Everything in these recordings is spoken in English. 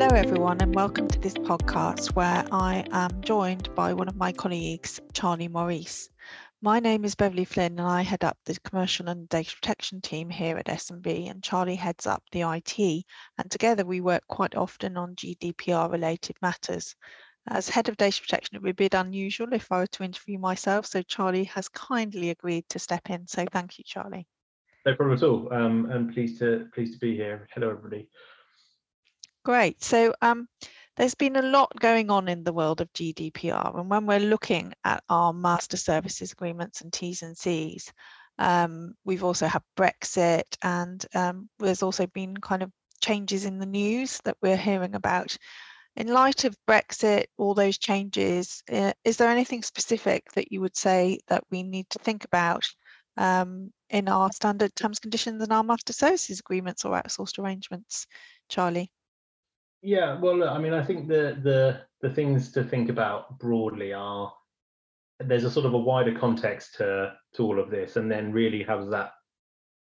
Hello, everyone, and welcome to this podcast where I am joined by one of my colleagues, Charlie Maurice. My name is Beverley Flynn, and I head up the commercial and data protection team here at S&B, and Charlie heads up the IT. And together we work quite often on GDPR related matters. As head of data protection, it would be a bit unusual if I were to interview myself. So Charlie has kindly agreed to step in. So thank you, Charlie. No problem at all. Um, and pleased to pleased to be here. Hello, everybody. Great. So um, there's been a lot going on in the world of GDPR. And when we're looking at our master services agreements and T's and C's, um, we've also had Brexit and um, there's also been kind of changes in the news that we're hearing about. In light of Brexit, all those changes, uh, is there anything specific that you would say that we need to think about um, in our standard terms, conditions and our master services agreements or outsourced arrangements, Charlie? Yeah, well, look, I mean, I think the the the things to think about broadly are there's a sort of a wider context to to all of this, and then really how does that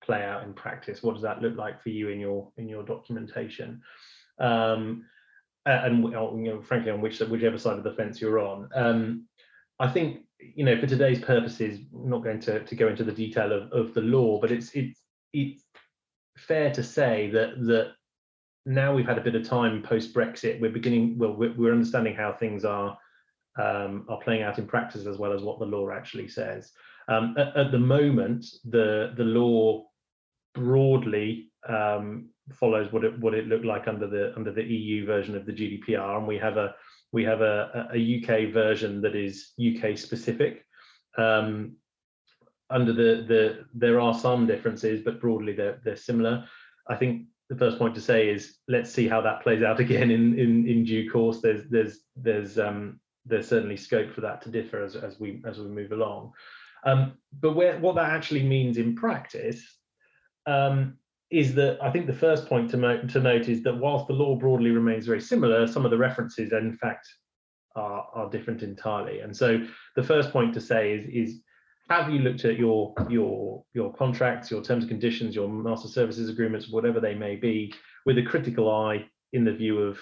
play out in practice? What does that look like for you in your in your documentation? Um, and you know, frankly, on which whichever side of the fence you're on. Um, I think you know, for today's purposes, I'm not going to to go into the detail of of the law, but it's it's it's fair to say that that now we've had a bit of time post Brexit, we're beginning, well, we're, understanding how things are um, are playing out in practice as well as what the law actually says. Um, at, at, the moment, the the law broadly um, follows what it what it looked like under the under the EU version of the GDPR, and we have a we have a, a UK version that is UK specific. Um, under the the there are some differences, but broadly they're they're similar. I think the first point to say is let's see how that plays out again in in, in due course. There's there's there's um, there's certainly scope for that to differ as, as we as we move along. Um, but where, what that actually means in practice um, is that I think the first point to, mo- to note is that whilst the law broadly remains very similar, some of the references in fact are, are different entirely. And so the first point to say is, is have you looked at your your your contracts, your terms and conditions, your master services agreements, whatever they may be, with a critical eye in the view of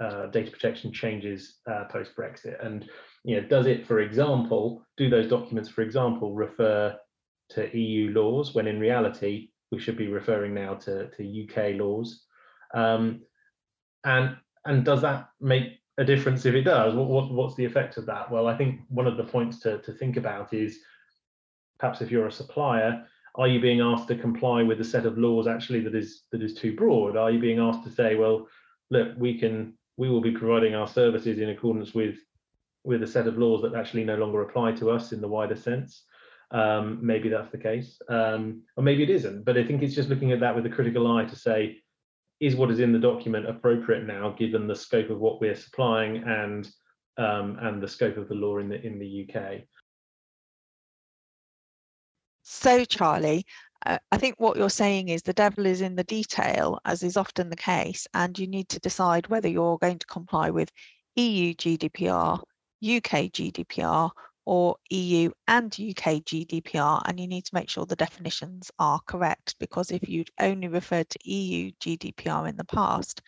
uh, data protection changes uh, post Brexit? And you know, does it, for example, do those documents, for example, refer to EU laws when in reality we should be referring now to, to UK laws? Um, and and does that make a difference if it does? What, what, what's the effect of that? Well, I think one of the points to, to think about is perhaps if you're a supplier, are you being asked to comply with a set of laws actually that is that is too broad? Are you being asked to say, well, look, we can we will be providing our services in accordance with with a set of laws that actually no longer apply to us in the wider sense. Um, maybe that's the case, um, or maybe it isn't. But I think it's just looking at that with a critical eye to say, is what is in the document appropriate now, given the scope of what we're supplying and um, and the scope of the law in the in the UK. So, Charlie, uh, I think what you're saying is the devil is in the detail, as is often the case, and you need to decide whether you're going to comply with EU GDPR, UK GDPR, or EU and UK GDPR, and you need to make sure the definitions are correct because if you'd only referred to EU GDPR in the past,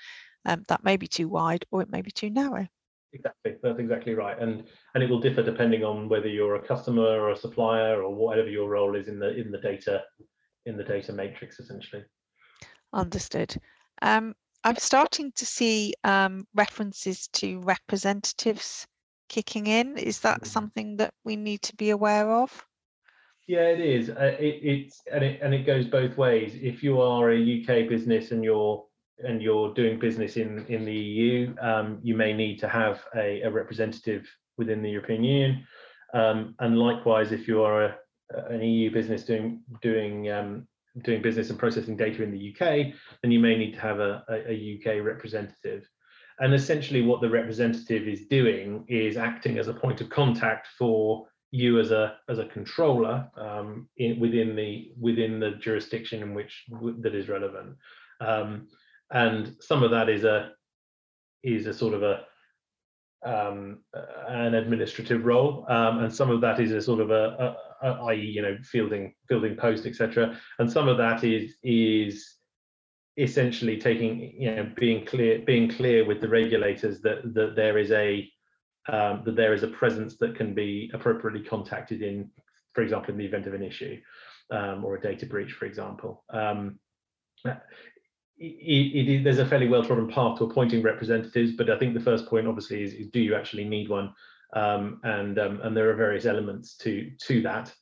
um, that may be too wide or it may be too narrow. Exactly, that's exactly right, and and it will differ depending on whether you're a customer or a supplier or whatever your role is in the in the data in the data matrix essentially. Understood. Um, I'm starting to see um, references to representatives kicking in. Is that mm. something that we need to be aware of? Yeah, it is. Uh, it, it's and it and it goes both ways. If you are a UK business and you're and you're doing business in in the EU, um, you may need to have a, a, representative within the European Union. Um, and likewise, if you are a, an EU business doing doing um, doing business and processing data in the UK, then you may need to have a, a, UK representative. And essentially, what the representative is doing is acting as a point of contact for you as a as a controller um, in, within the within the jurisdiction in which that is relevant. Um, and some of that is a is a sort of a um, an administrative role, um, and some of that is a sort of a, a, a i.e. you know fielding fielding post etc. And some of that is is essentially taking you know being clear being clear with the regulators that that there is a um, that there is a presence that can be appropriately contacted in for example in the event of an issue um, or a data breach for example um, it, it, there's a fairly well-trodden path to appointing representatives but i think the first point obviously is, is do you actually need one um, and um, and there are various elements to to that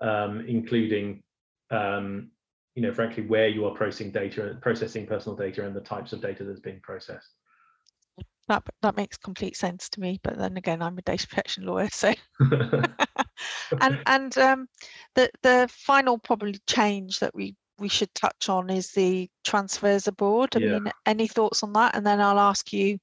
um, including you know, frankly, where you are processing data, processing personal data, and the types of data that's being processed. That that makes complete sense to me. But then again, I'm a data protection lawyer, so. and and um, the the final probably change that we we should touch on is the transfers aboard. I yeah. mean, any thoughts on that? And then I'll ask you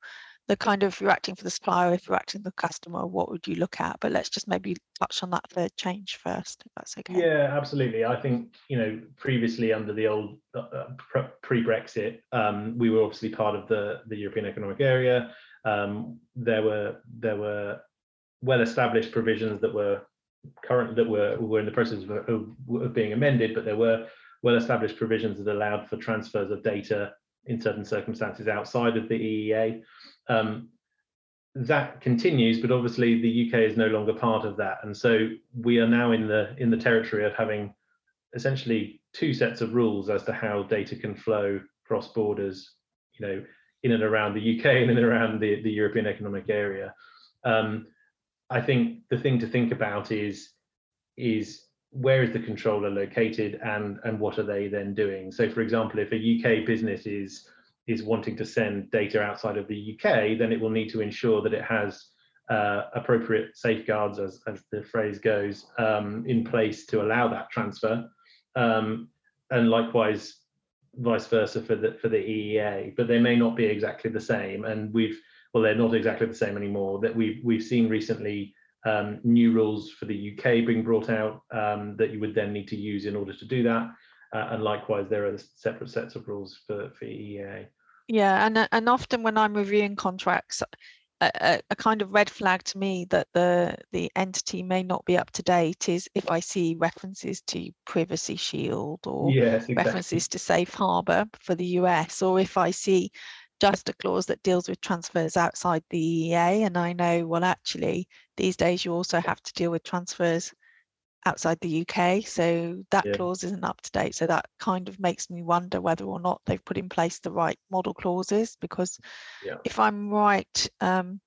the kind of you're acting for the supplier, if you're acting for the customer, what would you look at? But let's just maybe touch on that third change first, if that's okay. Yeah, absolutely. I think you know previously under the old uh, uh pre-Brexit, um, we were obviously part of the the European Economic Area. Um, there were there were well-established provisions that were current that were were in the process of, of, of being amended, but there were well-established provisions that allowed for transfers of data in certain circumstances outside of the EEA. Um, that continues, but obviously the UK is no longer part of that, and so we are now in the in the territory of having essentially two sets of rules as to how data can flow cross borders, you know, in and around the UK and in and around the, the European Economic Area. Um, I think the thing to think about is is where is the controller located and and what are they then doing? So, for example, if a UK business is is wanting to send data outside of the UK, then it will need to ensure that it has uh, appropriate safeguards, as, as the phrase goes, um, in place to allow that transfer. Um, and likewise, vice versa for the for the EEA, but they may not be exactly the same. And we've well, they're not exactly the same anymore. That we've we've seen recently um, new rules for the UK being brought out um, that you would then need to use in order to do that. Uh, and likewise, there are separate sets of rules for, for EEA. Yeah, and and often when I'm reviewing contracts, a, a, kind of red flag to me that the the entity may not be up to date is if I see references to Privacy Shield or yes, exactly. references to Safe Harbor for the US, or if I see just a clause that deals with transfers outside the EEA, and I know well actually these days you also have to deal with transfers outside the UK. So that yeah. clause isn't up to date. So that kind of makes me wonder whether or not they've put in place the right model clauses. Because yeah. if I'm right, um,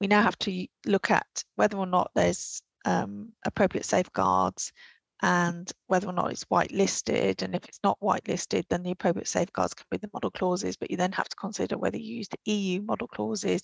we now have to look at whether or not there's um, appropriate safeguards and whether or not it's whitelisted. And if it's not whitelisted, then the appropriate safeguards can be the model clauses, but you then have to consider whether you use the EU model clauses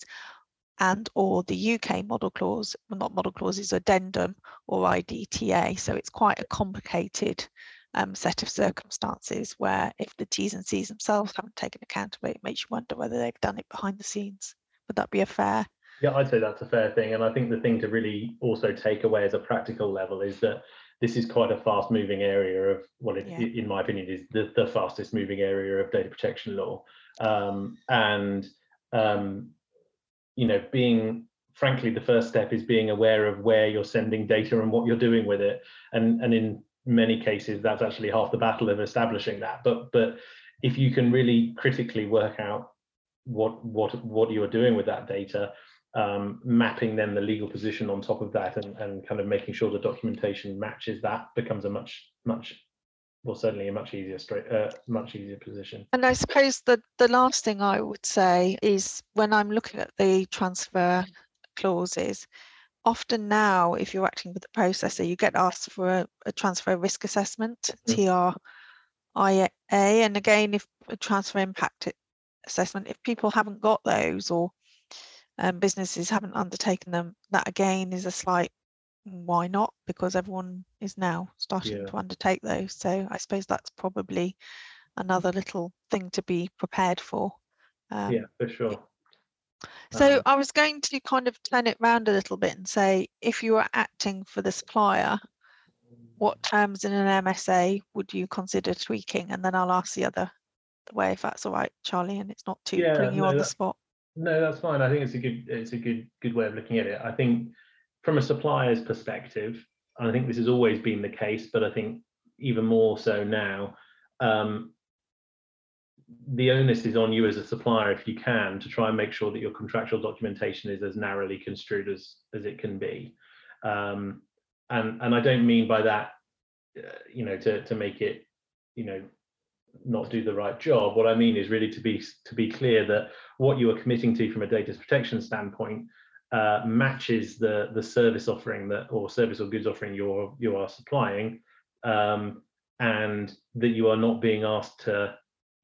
and or the UK model clause, well not model clauses, addendum or IDTA. So it's quite a complicated um, set of circumstances where if the T's and C's themselves haven't taken account of it, it makes you wonder whether they've done it behind the scenes. Would that be a fair? Yeah, I'd say that's a fair thing. And I think the thing to really also take away as a practical level is that this is quite a fast moving area of well it, yeah. in my opinion is the, the fastest moving area of data protection law um, and um, you know, being frankly, the first step is being aware of where you're sending data and what you're doing with it. And and in many cases, that's actually half the battle of establishing that. But but if you can really critically work out what what what you are doing with that data, um, mapping then the legal position on top of that and, and kind of making sure the documentation matches that becomes a much much well certainly a much easier straight uh, much easier position and i suppose the the last thing i would say is when i'm looking at the transfer clauses often now if you're acting with the processor you get asked for a, a transfer risk assessment mm-hmm. tria and again if a transfer impact assessment if people haven't got those or um, businesses haven't undertaken them that again is a slight why not? Because everyone is now starting yeah. to undertake those. So I suppose that's probably another little thing to be prepared for. Um, yeah, for sure. So um, I was going to kind of turn it around a little bit and say, if you were acting for the supplier, what terms in an MSA would you consider tweaking? And then I'll ask the other way if that's all right, Charlie, and it's not too yeah, putting you no, on the spot. No, that's fine. I think it's a good it's a good good way of looking at it. I think from a supplier's perspective, and I think this has always been the case, but I think even more so now, um, the onus is on you as a supplier if you can to try and make sure that your contractual documentation is as narrowly construed as as it can be um, and and i don't mean by that uh, you know to to make it you know not do the right job what i mean is really to be to be clear that what you are committing to from a data protection standpoint uh, matches the the service offering that or service or goods offering you're you are supplying um, and that you are not being asked to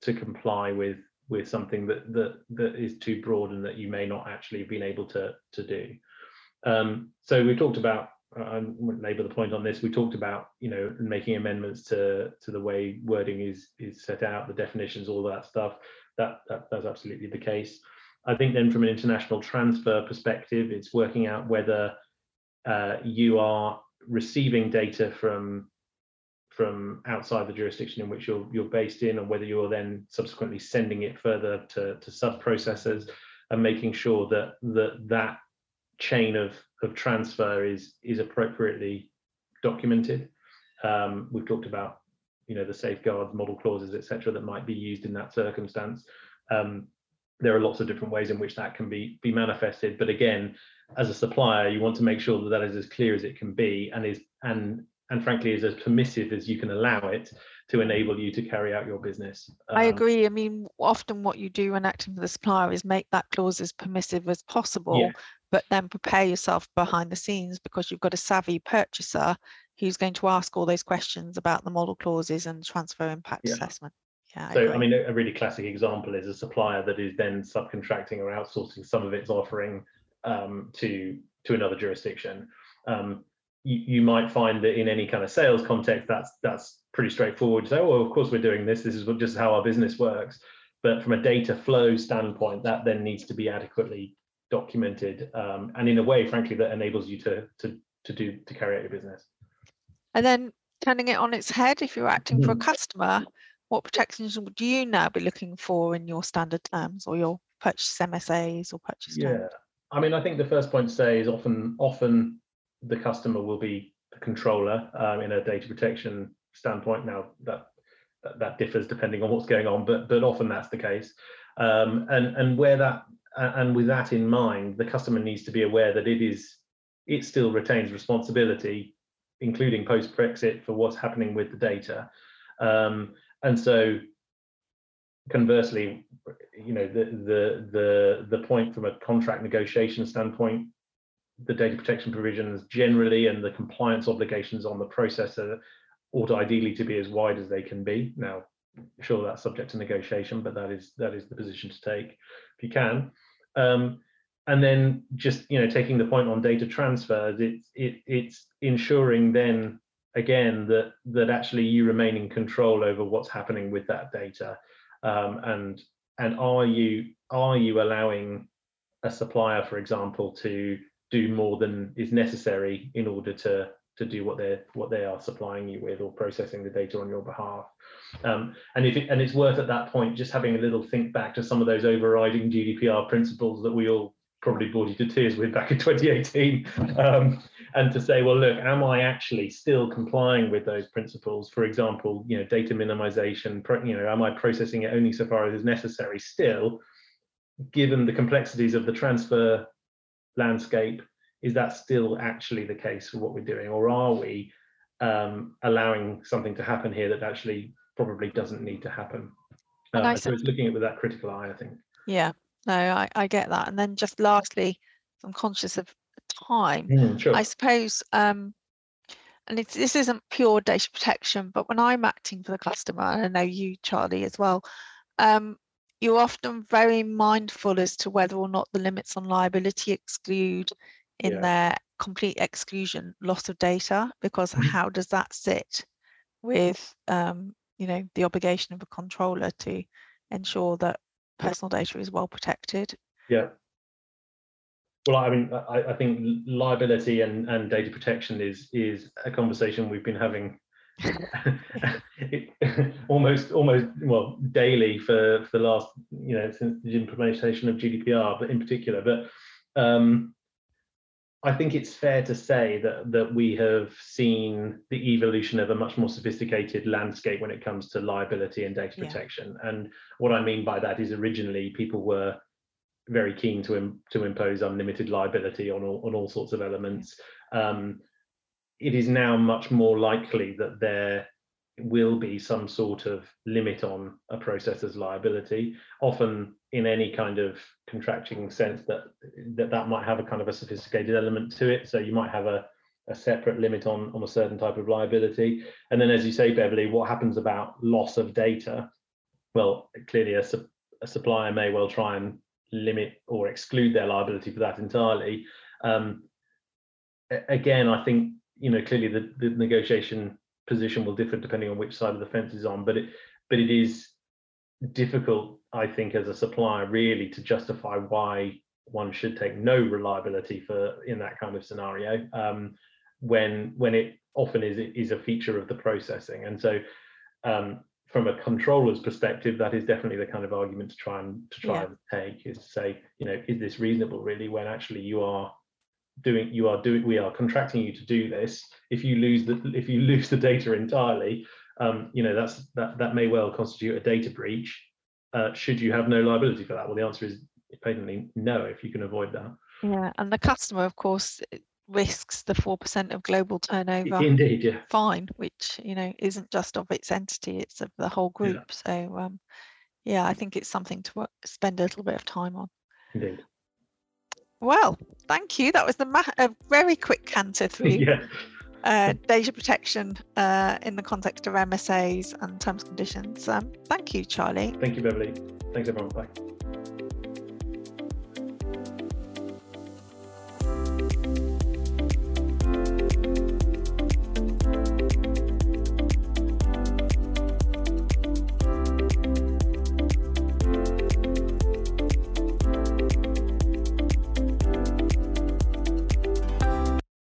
to comply with with something that that that is too broad and that you may not actually have been able to to do. Um, so we've talked about I won't labour the point on this. We talked about you know making amendments to to the way wording is is set out, the definitions, all that stuff. That, that that's absolutely the case. I think then from an international transfer perspective, it's working out whether uh, you are receiving data from from outside the jurisdiction in which you're you're based in, and whether you're then subsequently sending it further to, to sub processors and making sure that that that chain of of transfer is is appropriately documented. Um, we've talked about you know the safeguards, model clauses, etc., that might be used in that circumstance. Um, there are lots of different ways in which that can be be manifested, but again, as a supplier, you want to make sure that that is as clear as it can be and is and and frankly is as permissive as you can allow it to enable you to carry out your business. Um, I agree. I mean, often what you do when acting for the supplier is make that clause as permissive as possible, yeah. But then prepare yourself behind the scenes because you've got a savvy purchaser who's going to ask all those questions about the model clauses and transfer impact yeah. assessment. Yeah, so I, I mean, a really classic example is a supplier that is then subcontracting or outsourcing some of its offering um, to to another jurisdiction. Um, you, you might find that in any kind of sales context, that's that's pretty straightforward. So, oh, well, of course we're doing this. This is just how our business works. But from a data flow standpoint, that then needs to be adequately documented, um, and in a way, frankly, that enables you to to to do to carry out your business. And then turning it on its head, if you're acting mm. for a mm-hmm. customer, what protections would you now be looking for in your standard terms or your purchase MSAs or purchase yeah. terms? I mean, I think the first point to say is often often the customer will be the controller um, in a data protection standpoint. Now that that differs depending on what's going on, but but often that's the case. Um, and and where that and with that in mind, the customer needs to be aware that it is it still retains responsibility, including post Brexit, for what's happening with the data. Um, and so conversely, you know the the the the point from a contract negotiation standpoint the data protection provisions generally and the compliance obligations on the processor ought ideally to be as wide as they can be. Now, sure, that's subject to negotiation, but that is that is the position to take if you can. Um, and then just you know taking the point on data transfers, it's it, it's ensuring then again that that actually you remain in control over what's happening with that data, um, and and are you are you allowing a supplier, for example, to do more than is necessary in order to to do what they're what they are supplying you with or processing the data on your behalf. Um, and if it, and it's worth at that point just having a little think back to some of those overriding GDPR principles that we all probably brought you to tears with back in 2018 um, and to say well look am I actually still complying with those principles? For example you know data minimization you know am I processing it only so far as is necessary still given the complexities of the transfer landscape is that still actually the case for what we're doing? Or are we um, allowing something to happen here that actually probably doesn't need to happen? Uh, so it's looking at with that critical eye i think. Yeah. No I, I get that. And then just lastly i'm conscious of time. Mm, sure. i suppose um, and this isn't pure data protection but when i'm acting for the customer and i know you charlie as well um, you're often very mindful as to whether or not the limits on liability exclude in yeah. their complete exclusion loss of data because mm-hmm. how does that sit with um, you know the obligation of a controller to ensure that personal data is well protected yeah well i mean i, I think liability and, and data protection is is a conversation we've been having almost almost well daily for for the last you know since the implementation of GDPR, but in particular. But um, I think it's fair to say that that we have seen the evolution of a much more sophisticated landscape when it comes to liability and data Yeah. protection. And what I mean by that is originally people were very keen to Im- to impose unlimited liability on all on all sorts of elements. Um, it is now much more likely that there will be some sort of limit on a processor's liability often in any kind of contracting sense that that that might have a kind of a sophisticated element to it. So you might have a a separate limit on on a certain type of liability. And then as you say beverley what happens about loss of data? Well clearly a, sup- a supplier may well try and limit or exclude their liability for that entirely. Um, again i think you know clearly the, the negotiation position will differ depending on which side of the fence is on but it but it is difficult i think as a supplier really to justify why one should take no reliability for in that kind of scenario um, when when it often is is a feature of the processing and so um, from a controller's perspective that is definitely the kind of argument to try and to try Yeah. and take is to say you know is this reasonable really when actually you are doing you are doing we are contracting you to do this. If you lose the if you lose the data entirely um you know that's that that may well constitute a data breach. Uh should you have no liability for that? Well the answer is patently no if you can avoid that. Yeah, and the customer, of course, risks the four percent of global turnover. Indeed yeah. Fine, which you know isn't just of its entity; it's of the whole Yeah. group. So, um, yeah, I think it's something to wo- spend a little bit of time on. indeed Well, thank you. That was the ma- a very quick canter through yeah uh, data protection uh, in the context of MSAs and terms and conditions. Um, thank you, Charlie. thank you beverley thanks everyone bye